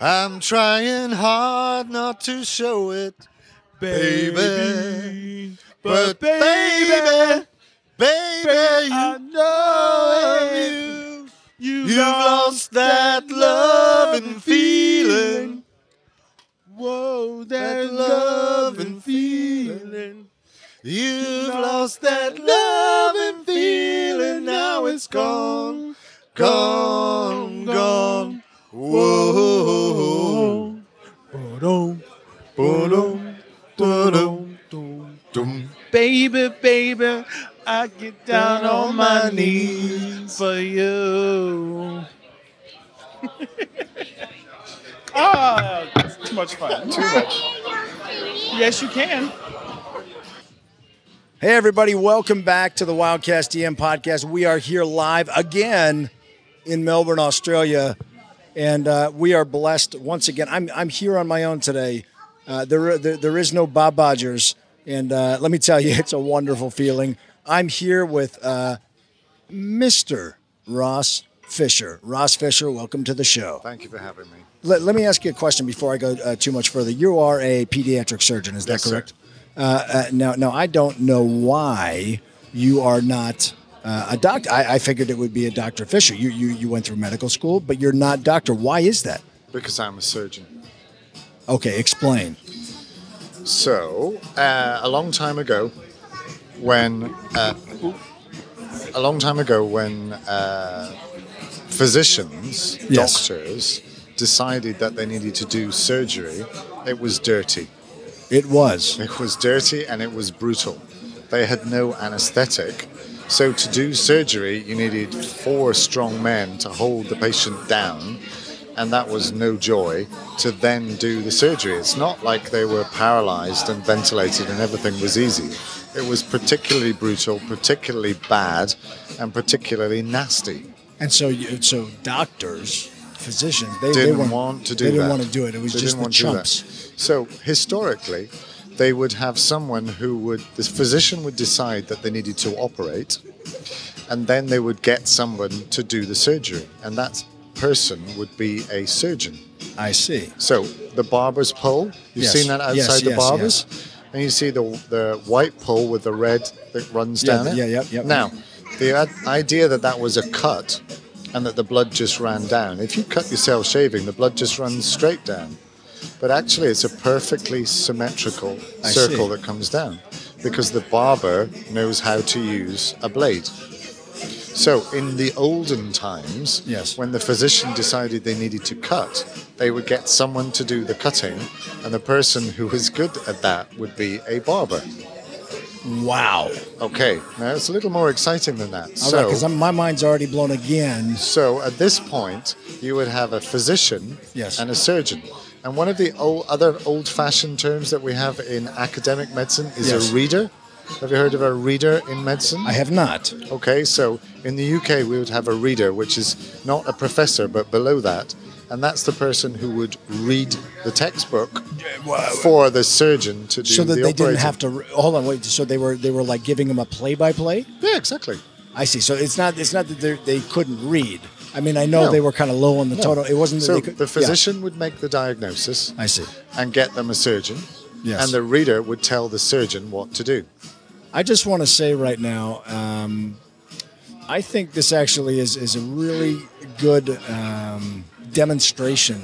I'm trying hard not to show it, baby. But baby, baby, I you know you. You've, You've lost that love and feeling. Whoa, That love and feeling. You've lost that love and feeling. Now it's gone, gone, Baby, baby, I get down on my knees for you. ah, it's too much fun. Too much. Yes, you can. Hey, everybody, welcome back to the Wildcast EM podcast. We are here live again in Melbourne, Australia, and uh, we are blessed once again. I'm, I'm here on my own today. Uh, there, there, there is no Rob Rogers, and uh, let me tell you, it's a wonderful feeling. I'm here with uh, Mr. Ross Fisher. Ross Fisher, welcome to the show. Thank you for having me. Let, let me ask you a question before I go uh, too much further. You are a pediatric surgeon, is that Yes, sir. correct? Uh, uh, now, now, I don't know why you are not uh, a doctor. I, I figured it would be a Dr. Fisher. You, you, you went through medical school, but you're not doctor. Why is that? Because I'm a surgeon. Okay, explain. So, uh, a long time ago, when uh, a long time ago, when uh, physicians, Yes. doctors, decided that they needed to do surgery, it was dirty. It was. It was dirty and it was brutal. They had no anesthetic. So, to do surgery, you needed four strong men to hold the patient down, and that was no joy to then do the surgery. It's not like they were paralyzed and ventilated and everything was easy. It was particularly brutal, particularly bad, and particularly nasty. And so, you, so doctors, physicians, they Didn't they want to do They didn't that. want to do it. It was They just the want to do that. chumps. So historically, they would have someone who would, the physician would decide that they needed to operate, and then they would get someone to do the surgery, and that person would be a surgeon. I see. So the barber's pole, you've Yes. seen that outside Yes, the yes, barbers, and you see the the white pole with the red that runs Yeah, down it. yeah, yep, yep. Now, the idea that that was a cut and that the blood just ran down. If you cut yourself shaving, the blood just runs straight down. But actually, it's a perfectly symmetrical I circle see. that comes down because the barber knows how to use a blade. So, in the olden times, Yes. when the physician decided they needed to cut, they would get someone to do the cutting, and the person who was good at that would be a barber. Wow. Okay, now it's a little more exciting than that. All so, right, because my mind's already blown again. so at this point, you would have a physician Yes. and a surgeon. And one of the old, other old-fashioned terms that we have in academic medicine is Yes. a reader. Have you heard of a reader in medicine? I have not. Okay, so in the UK, we would have a reader, which is not a professor, but below that. And that's the person who would read the textbook for the surgeon to do so that the they operating. didn't have to hold on wait so they were they were like giving him a play by play Yeah, exactly. i see so it's not it's not that they're- couldn't read i mean i know No. they were kind of low on the No. total it wasn't So they could the yeah, physician would make the diagnosis i see and get them a surgeon, Yes. and the reader would tell the surgeon what to do. I just want to say right now um, i think this actually is is a really good um, demonstration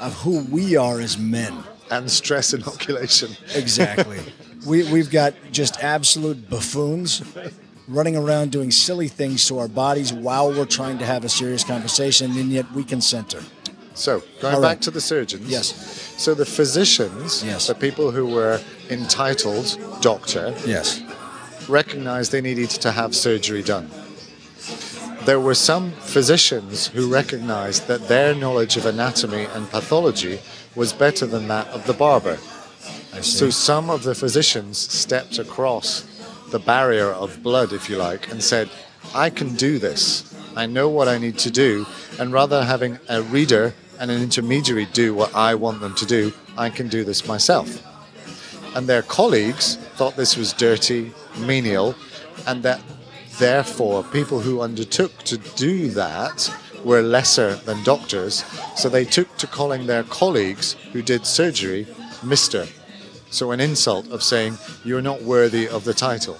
of who we are as men And stress inoculation. Exactly. we, we've got just absolute buffoons running around doing silly things to our bodies while we're trying to have a serious conversation, and yet we can center. So, going back to the surgeons. Yes. So, the physicians, Yes. the people who were entitled doctor, Yes. Recognized they needed to have surgery done. There were some physicians who recognized that their knowledge of anatomy and pathology was better than that of the barber. So some of the physicians stepped across the barrier of blood, if you like, and said, I can do this. I know what I need to do. And rather than having a reader and an intermediary do what I want them to do, I can do this myself. And their colleagues thought this was dirty, menial, and that therefore people who undertook to do that were lesser than doctors, so they took to calling their colleagues who did surgery Mister. So an insult of saying you're not worthy of the title.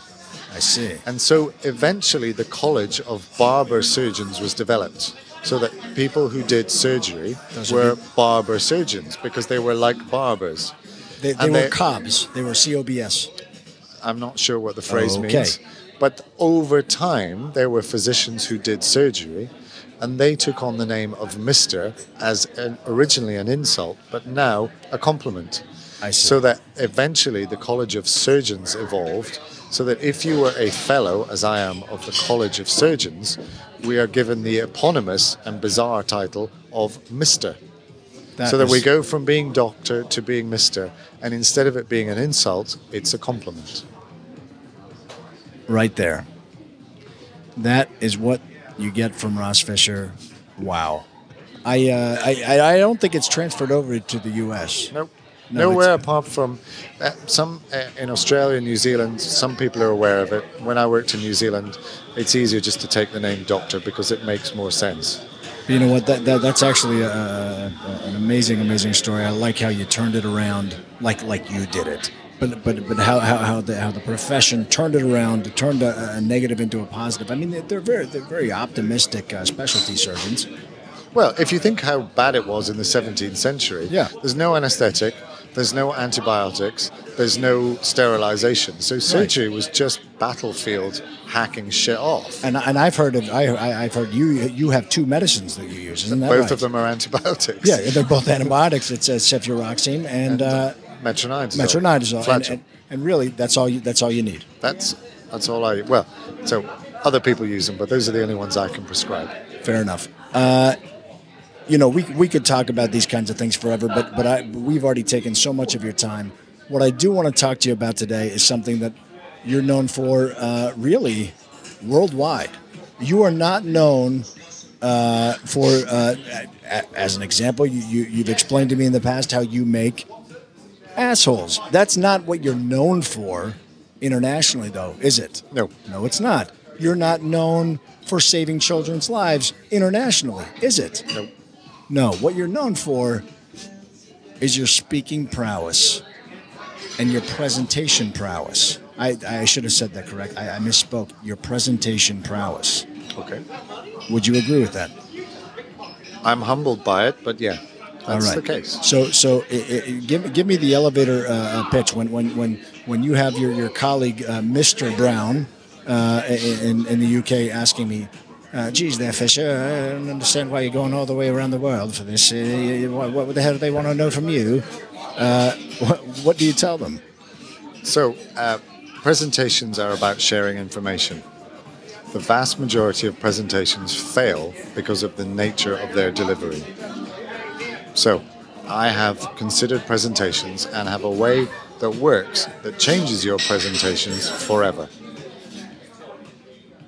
I see. And so eventually the College of Barber Surgeons was developed so that people who did surgery Those were barber surgeons because they were like barbers. They, they were they- COBs. They were COBS. I'm not sure what the phrase Okay. means. But over time, there were physicians who did surgery, and they took on the name of Mister as an, originally an insult, but now a compliment. I see. So that eventually the College of Surgeons evolved, so that if you were a fellow, as I am, of the College of Surgeons, we are given the eponymous and bizarre title of Mister. so that we go from being doctor to being Mister, and instead of it being an insult, it's a compliment. Right there. That is what you get from Ross Fisher. Wow. I, uh, I I don't think it's transferred over to the U.S. Nope. No, Nowhere apart from uh, some uh, in Australia, New Zealand. Some people are aware of it. When I worked in New Zealand, it's easier just to take the name doctor because it makes more sense. You know what? That, that that's actually a, a, an amazing, amazing story. I like how you turned it around, like like you did it. But but but how how, how the how the profession turned it around, turned a, a negative into a positive. I mean, they're, they're very they're very optimistic uh, specialty surgeons. Well, if you think how bad it was in the 17th century, Yeah. there's no anesthetic, there's no antibiotics, there's no sterilization. So surgery was just battlefield hacking shit off. And and I've heard of I, I I've heard you you have two medicines that you use, isn't that Both right? of them are antibiotics. Yeah, they're both antibiotics. It's uh, cefuroxime and uh, Metronidazole. metronidazole, and, and, and really that's all you that's all you need. That's that's all I. Well, so other people use them, but those are the only ones I can prescribe. Fair enough. Uh, you know, we, we could talk about these kinds of things forever, but but I, we've already taken so much of your time. What I do want to talk to you about today is something that you're known for, uh, really, worldwide. You are not known uh, for, uh, as an example, you, you, you've explained to me in the past how you make assholes. That's not what you're known for internationally, though, is it? No. No, it's not. You're not known for saving children's lives internationally, is it? No. No. What you're known for is your speaking prowess and your presentation prowess. I, I should have said that correct. I, I misspoke. Your presentation prowess. Okay. Would you agree with that? I'm humbled by it, but yeah, that's All right. the case. So, so i i give give me the elevator uh, uh, pitch when when when when you have your your colleague uh, Mr. Brown uh, in in the UK asking me. Uh, geez, there, Fisher. I don't understand why you're going all the way around the world for this. Uh, what, what the hell do they want to know from you? Uh, what, what do you tell them? So, uh, presentations are about sharing information. The vast majority of presentations fail because of the nature of their delivery. So, I have considered presentations and have a way that works that changes your presentations forever.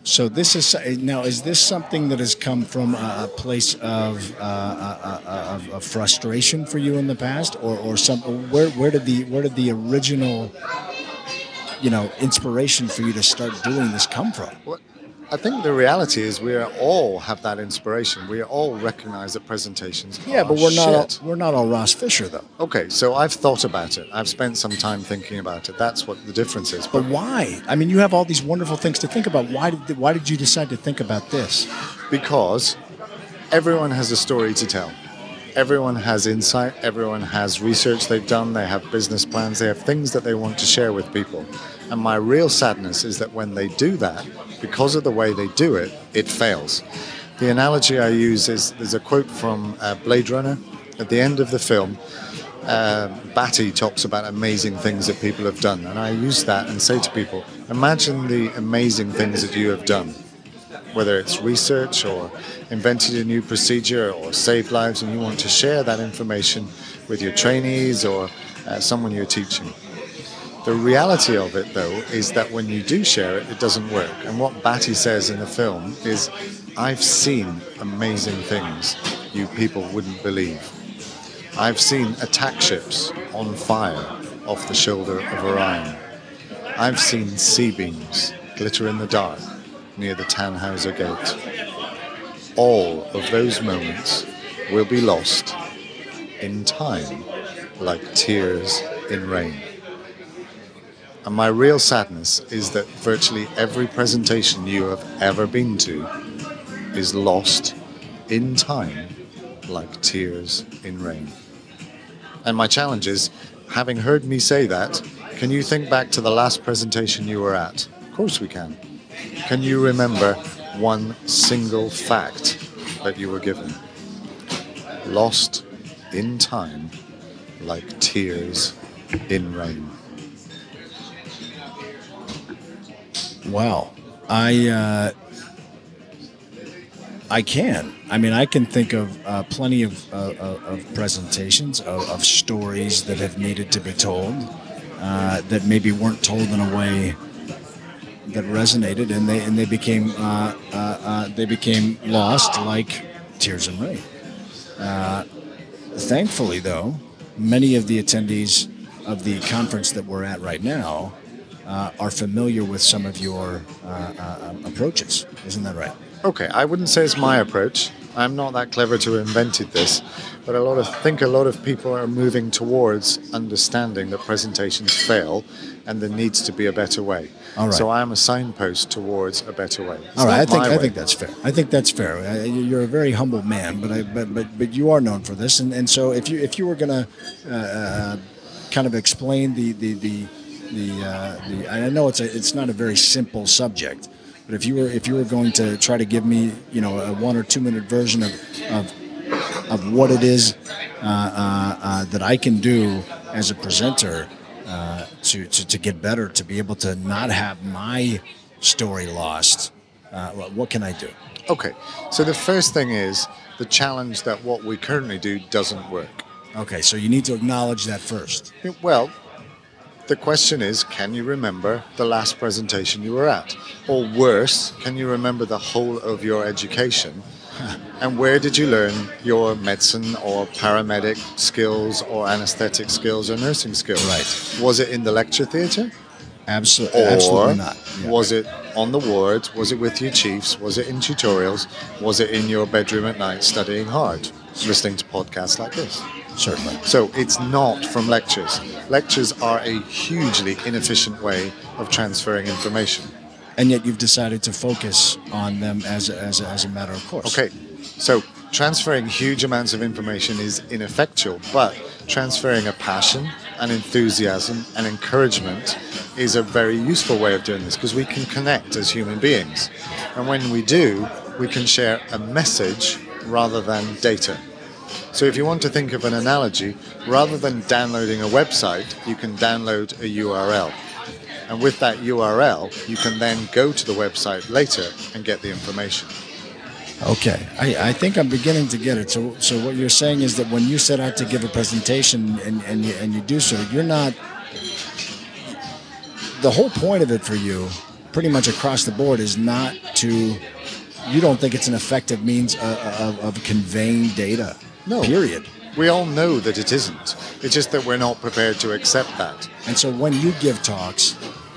So this is now. Is this something that has come from a place of, uh, uh, uh, of, frustration for you in the past, or, or some? Where where did the where did the original, you know, inspiration for you to start doing this come from? I think the reality is we all have that inspiration. We all recognize that presentations Yeah, but we're not all, we're not all Ross Fisher though. Okay, so I've thought about it. I've spent some time thinking about it. That's what the difference is. But why? I mean, you have all these wonderful things to think about. Why did why did you decide to think about this? because everyone has a story to tell. Everyone has insight, everyone has research they've done, they have business plans, they have things that they want to share with people. And my real sadness is that when they do that, because of the way they do it, it fails. The analogy I use is there's a quote from uh, Blade Runner at the end of the film. Uh, Batty talks about amazing things that people have done, and I use that and say to people, imagine the amazing things that you have done whether it's research or invented a new procedure or saved lives, and you want to share that information with your trainees or uh, someone you're teaching. The reality of it, though, is that when you do share it, it doesn't work. And what Batty says in the film is, I've seen amazing things you people wouldn't believe. I've seen attack ships on fire off the shoulder of Orion. I've seen C-beams glitter in the dark near the Tannhauser Gate. all of those moments will be lost in time like tears in rain. And my real sadness is that virtually every presentation you have ever been to is lost in time like tears in rain. And my challenge is having heard me say that, can you think back to the last presentation you were at? Of course we can. Can you remember one single fact that you were given? Lost in time like tears in rain. Wow. I uh, I can. I mean, I can think of uh, plenty of, uh, of presentations of, of, stories that have needed to be told uh, that maybe weren't told in a way that resonated, and they and they became uh, uh, uh, they became lost like tears in rain. thankfully, though, many of the attendees of the conference that we're at right now uh, are familiar with some of your uh, uh, approaches. Isn't that right? Okay, I wouldn't say it's my approach. I'm not that clever to have invented this, but a lot of think a lot of people are moving towards understanding that presentations fail and there needs to be a better way. All right. So I am a signpost towards a better way. It's All right, I think I think that's fair. I think that's fair. You're a very humble man, but I, but but but you are known for this, and, and so if you if you were gonna uh, uh, kind of explain the the the the, uh, the I know it's a it's not a very simple subject, but if you were if you were going to try to give me you know a one or two minute version of of, of what it is uh, uh, uh that I can do as a presenter uh, to, to to get better to be able to not have my story lost, uh, what can I do? Okay, so the first thing is the challenge that what we currently do doesn't work. Okay, so you need to acknowledge that first. Well, the question is, can you remember the last presentation you were at? Or worse, can you remember the whole of your education? And where did you learn your medicine or paramedic skills or anesthetic skills or nursing skills? Right. Was it in the lecture theatre? Absolutely, absolutely not. Yeah. Was it on the ward? Was it with your chiefs? Was it in tutorials? Was it in your bedroom at night studying hard, listening to podcasts like this? Certainly. So it's not from lectures. Lectures are a hugely inefficient way of transferring information. And yet you've decided to focus on them as a, as a, as a matter of course. Okay. So transferring huge amounts of information is ineffectual, but transferring a passion, an enthusiasm, and encouragement is a very useful way of doing this because we can connect as human beings. And when we do, we can share a message rather than data. So if you want to think of an analogy, rather than downloading a website, you can download a URL. And with that URL, you can then go to the website later and get the information. Okay, I, I think I'm beginning to get it. So, so what you're saying is that when you set out to give a presentation and, and, you, and you do so, you're not. The whole point of it for you, pretty much across the board, is not to. You don't think it's an effective means of, of, of conveying data. No. Period. We all know that it isn't. It's just that we're not prepared to accept that. And so when you give talks,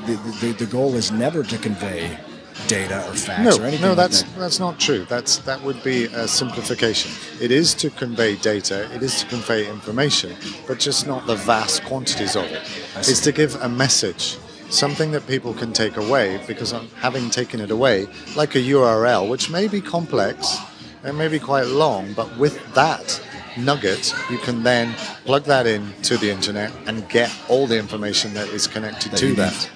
the, the, the goal is never to convey data or facts no, or anything. No, like that's that. that's not true. That's that would be a simplification. It is to convey data, it is to convey information, but just not the vast quantities of it. It's to give a message, something that people can take away because um, having taken it away, like a URL, which may be complex, it may be quite long, but with that nugget, you can then plug that in to the internet and get all the information that is connected That to that.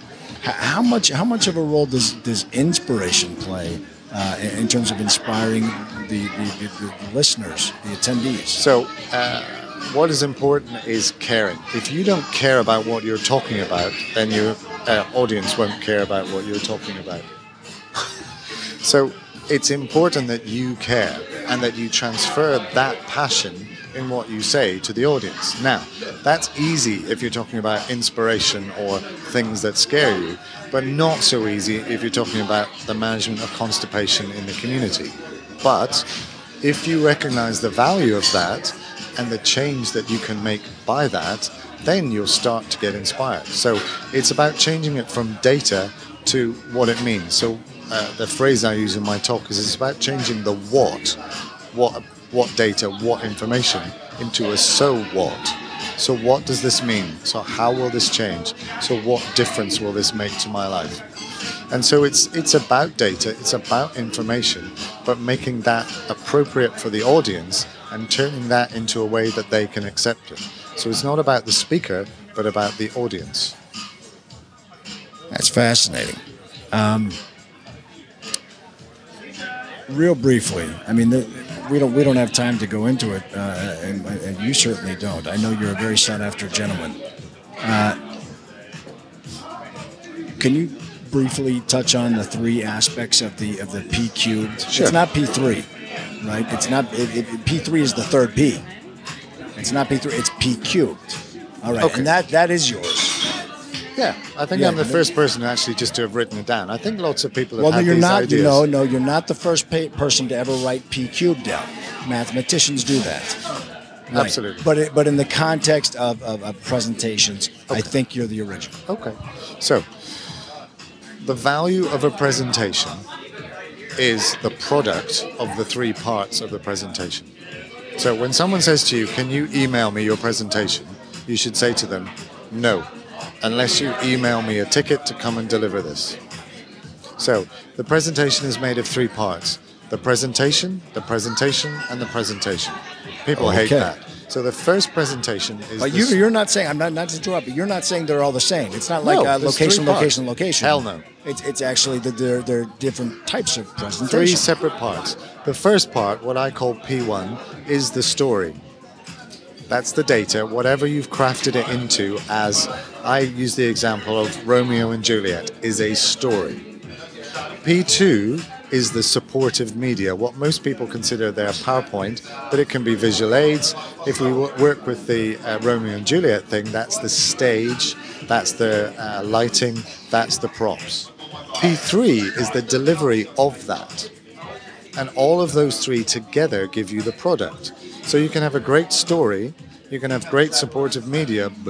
How much how much of a role does does inspiration play uh, in in terms of inspiring the, the, the, the listeners, the attendees? So, uh, what is important is caring. If you don't care about what you're talking about, then your uh, audience won't care about what you're talking about. so, it's important that you care and that you transfer that passion in what you say to the audience. Now, that's easy if you're talking about inspiration or things that scare you, but not so easy if you're talking about the management of constipation in the community. But if you recognize the value of that and the change that you can make by that, then you'll start to get inspired. So it's about changing it from data to what it means. So uh, the phrase I use in my talk is it's about changing the what, what, what data, what information into a so what. So what does this mean? So how will this change? So what difference will this make to my life? And so it's it's about data, it's about information, but making that appropriate for the audience and turning that into a way that they can accept it. So it's not about the speaker, but about the audience. That's fascinating. Um, real briefly, I mean, the, we don't we don't have time to go into it, uh, and, and you certainly don't. I know you're a very sought after gentleman. Uh, can you briefly touch on the three aspects of the of the P cubed? Sure. It's not P three, right? It's not. It, it, P three is the third P. It's not P three. It's P cubed. All right, Okay. and that that is yours. Yeah, I think Yeah, I'm the first person actually just to have written it down. I think lots of people have Well, no, had you're these not. ideas. You know, no, you're not the first pa- person to ever write p cubed down. Mathematicians do that. Right. Absolutely. But it, but in the context of, of, of presentations, I think you're the original. Okay. So, the value of a presentation is the product of the three parts of the presentation. So, when someone says to you, Can you email me your presentation? you should say to them, No, unless you email me a ticket to come and deliver this. So, the presentation is made of three parts the presentation, the presentation, and the presentation. People hate that. So, the first presentation is. But you, you're not saying I'm not not to interrupt, but you're not saying they're all the same. It's not like No, uh, location, location, location. Hell no. It's it's actually that there there are different types of presentation. three separate parts. The first part, what I call P1, is the story. That's the data, whatever you've crafted it into, as I use the example of Romeo and Juliet, is a story. P2 is the supportive media, what most people consider their PowerPoint, but it can be visual aids. If we work with the uh, Romeo and Juliet thing, that's the stage, that's the uh, lighting, that's the props. P3 is the delivery of that. And all of those three together give you the product. So you can have a great story, you can have great supportive media,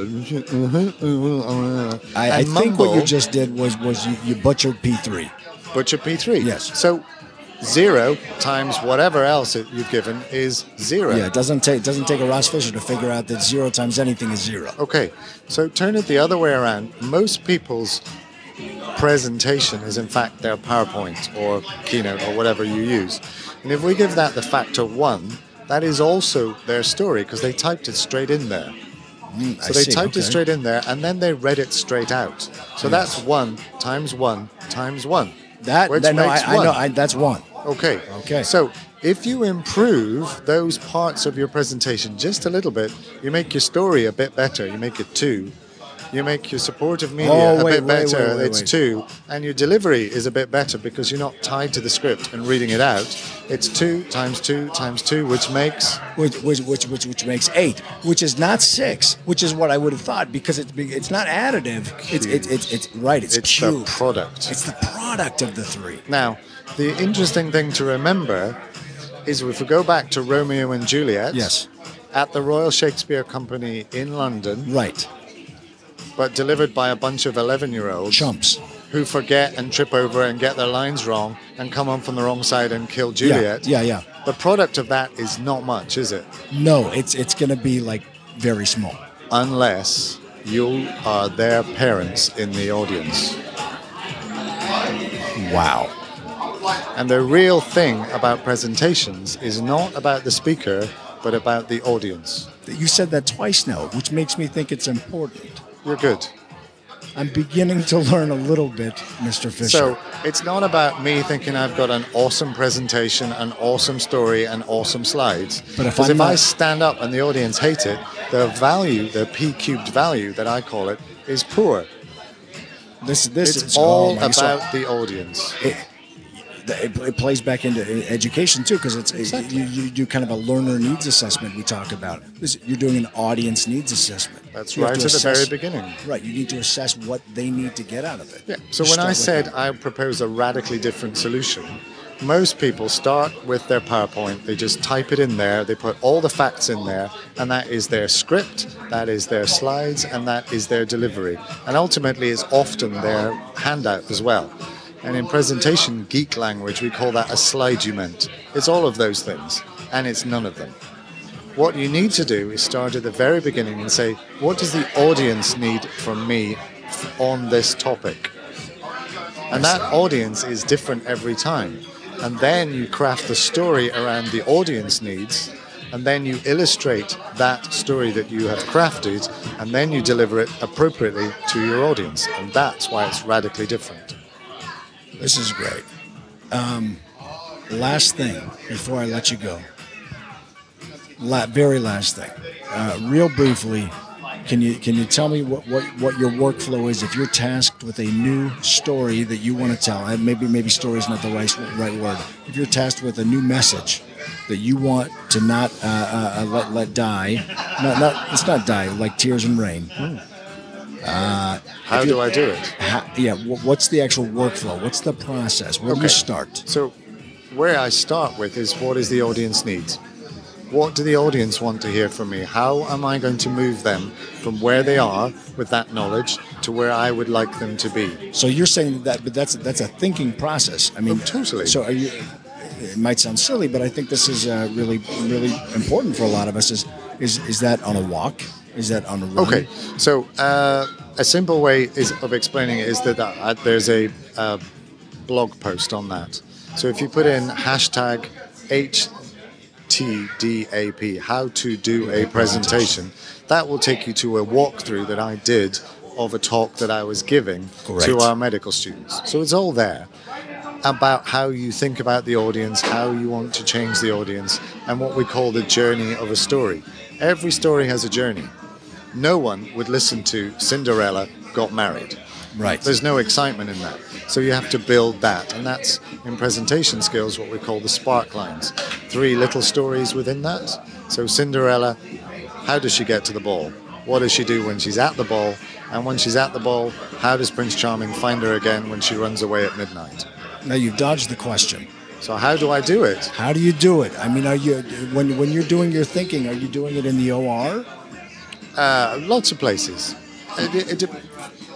I, I think what you just did was was you, you butchered P3. butcher P3. Yes. So zero times whatever else it, you've given is zero. Yeah, it doesn't take it doesn't take a Ross Fisher to figure out that zero times anything is zero. Okay, so turn it the other way around. Most people's presentation is in fact their PowerPoint or Keynote or whatever you use. And if we give that the factor one, that is also their story because they typed it straight in there. Mm, So I they see, typed it straight in there and then they read it straight out. So that's one times one times one. That, which that no, I, I one. know. I, that's one. Okay. Okay. So if you improve those parts of your presentation just a little bit, you make your story a bit better. You make it two. You make your supportive media Oh, a wait, bit wait, better. wait, it's two. And your delivery is a bit better because you're not tied to the script and reading it out. It's two times two times two, which makes which, which, which, which, which makes eight, which is not six, which is what I would have thought because it's it's not additive. It's it's it's, it's right. It's, it's cubed. the product. It's the product of the three. Now, the interesting thing to remember is if we go back to Romeo and Juliet. Yes. At the Royal Shakespeare Company in London. Right. But delivered by a bunch of 11 year olds Chumps. who forget and trip over and get their lines wrong and come on from the wrong side and kill Juliet. Yeah. Yeah. Yeah. The product of that is not much, is it? No, it's it's gonna be like very small. Unless you are their parents in the audience. Wow. And the real thing about presentations is not about the speaker, but about the audience. You said that twice now, which makes me think it's important. You're good. I'm beginning to learn a little bit, Mr. Fisher. So it's not about me thinking I've got an awesome presentation, an awesome story, and awesome slides. But if if I stand up and the audience hate it, the value, the P cubed value that I call it, is poor. this this It's is all so about the audience. it, it, it plays back into education too, because it's Exactly. you, you do kind of a learner needs assessment. We talk about. You're doing an audience needs assessment. That's You right to at the very beginning. Right. You need to assess what they need to get out of it. Yeah. So when I said. I propose a radically different solution, most people start with their PowerPoint. They just type it in there. They put all the facts in there, and that is their script, that is their slides, and that is their delivery. And ultimately, it's often their handout as well. And in presentation geek language, we call that a slideument. It's all of those things, and it's none of them. What you need to do is start at the very beginning and say, what does the audience need from me on this topic? And that audience is different every time. And then you craft the story around the audience needs, and then you illustrate that story that you have crafted, and then you deliver it appropriately to your audience. And that's why it's radically different. This is great. Um, last thing before I let you go. La- very last thing. Uh, real briefly, can you can you tell me what, what, what your workflow is if you're tasked with a new story that you want to tell? Uh, Maybe maybe story is not the right right word. If you're tasked with a new message that you want to not uh, uh, uh, let let die, not, not it's not die like tears and rain. How do I do it? Ha- yeah, wh- what's the actual workflow? What's the process? Where do you start? So, where I start with is what is the audience need? What do the audience want to hear from me? How am I going to move them from where they are with that knowledge to where I would like them to be? So you're saying that, but that's that's a thinking process. I mean, Oh, totally. So are you? It might sound silly, but I think this is uh, really really important for a lot of us. Is is is that on a walk? Is that on a run? Okay, so uh, a simple way is of explaining it is that uh, there's a uh, blog post on that. So if you put in hashtag HTDAP, how to do a presentation, that will take you to a walkthrough that I did of a talk that I was giving to our medical students. So it's all there about how you think about the audience, how you want to change the audience, and what we call the journey of a story. Every story has a journey. No one would listen to Cinderella got married. Right. There's no excitement in that. So you have to build that. And that's in presentation skills what we call the spark lines. Three little stories within that. So Cinderella, how does she get to the ball? What does she do when she's at the ball? And when she's at the ball, how does Prince Charming find her again when she runs away at midnight? Now you've dodged the question. So how do I do it? How do you do it? I mean, are you when when you're doing your thinking? Are you doing it in the OR? Uh, lots of places. It, it,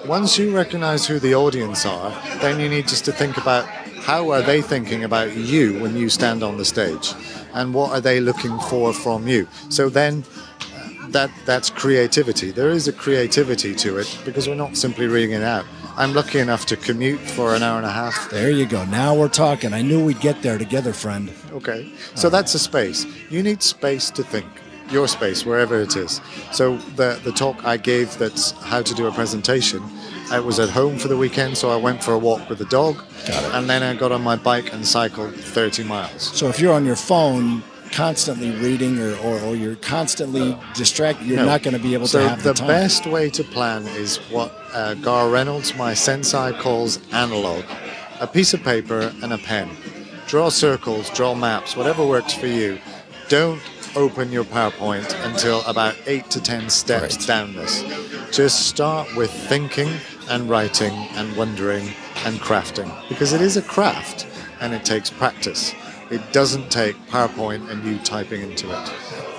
once you recognize who the audience are, then you need just to think about how are they thinking about you when you stand on the stage, and what are they looking for from you. So then, uh, that that's creativity. There is a creativity to it because we're not simply reading it out. I'm lucky enough to commute for an hour and a half There you go. Now we're talking. I knew we'd get there together, friend. Okay. So that's a space. You need space to think. Your space, wherever it is. So the the talk I gave that's how to do a presentation, I was at home for the weekend, so I went for a walk with the dog. And then I got on my bike and cycled 30 miles. So if you're on your phone constantly reading or, or, or you're constantly distracted, you're No. not going to be able so to have the, the best way to plan is what uh, Garr Reynolds, my sensei, calls analog. A piece of paper and a pen. Draw circles, draw maps, whatever works for you. Don't open your PowerPoint until about eight to ten steps Right. down this. Just start with thinking and writing and wondering and crafting because it is a craft and it takes practice. It doesn't take PowerPoint and you typing into it.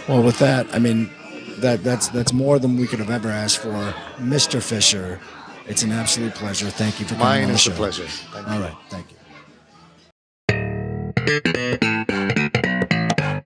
Well, with that, I mean, that that's that's more than we could have ever asked for, Mr. Fisher. It's an absolute pleasure. Thank you for coming Mine on the is show. a pleasure. Thank you. All right, thank you.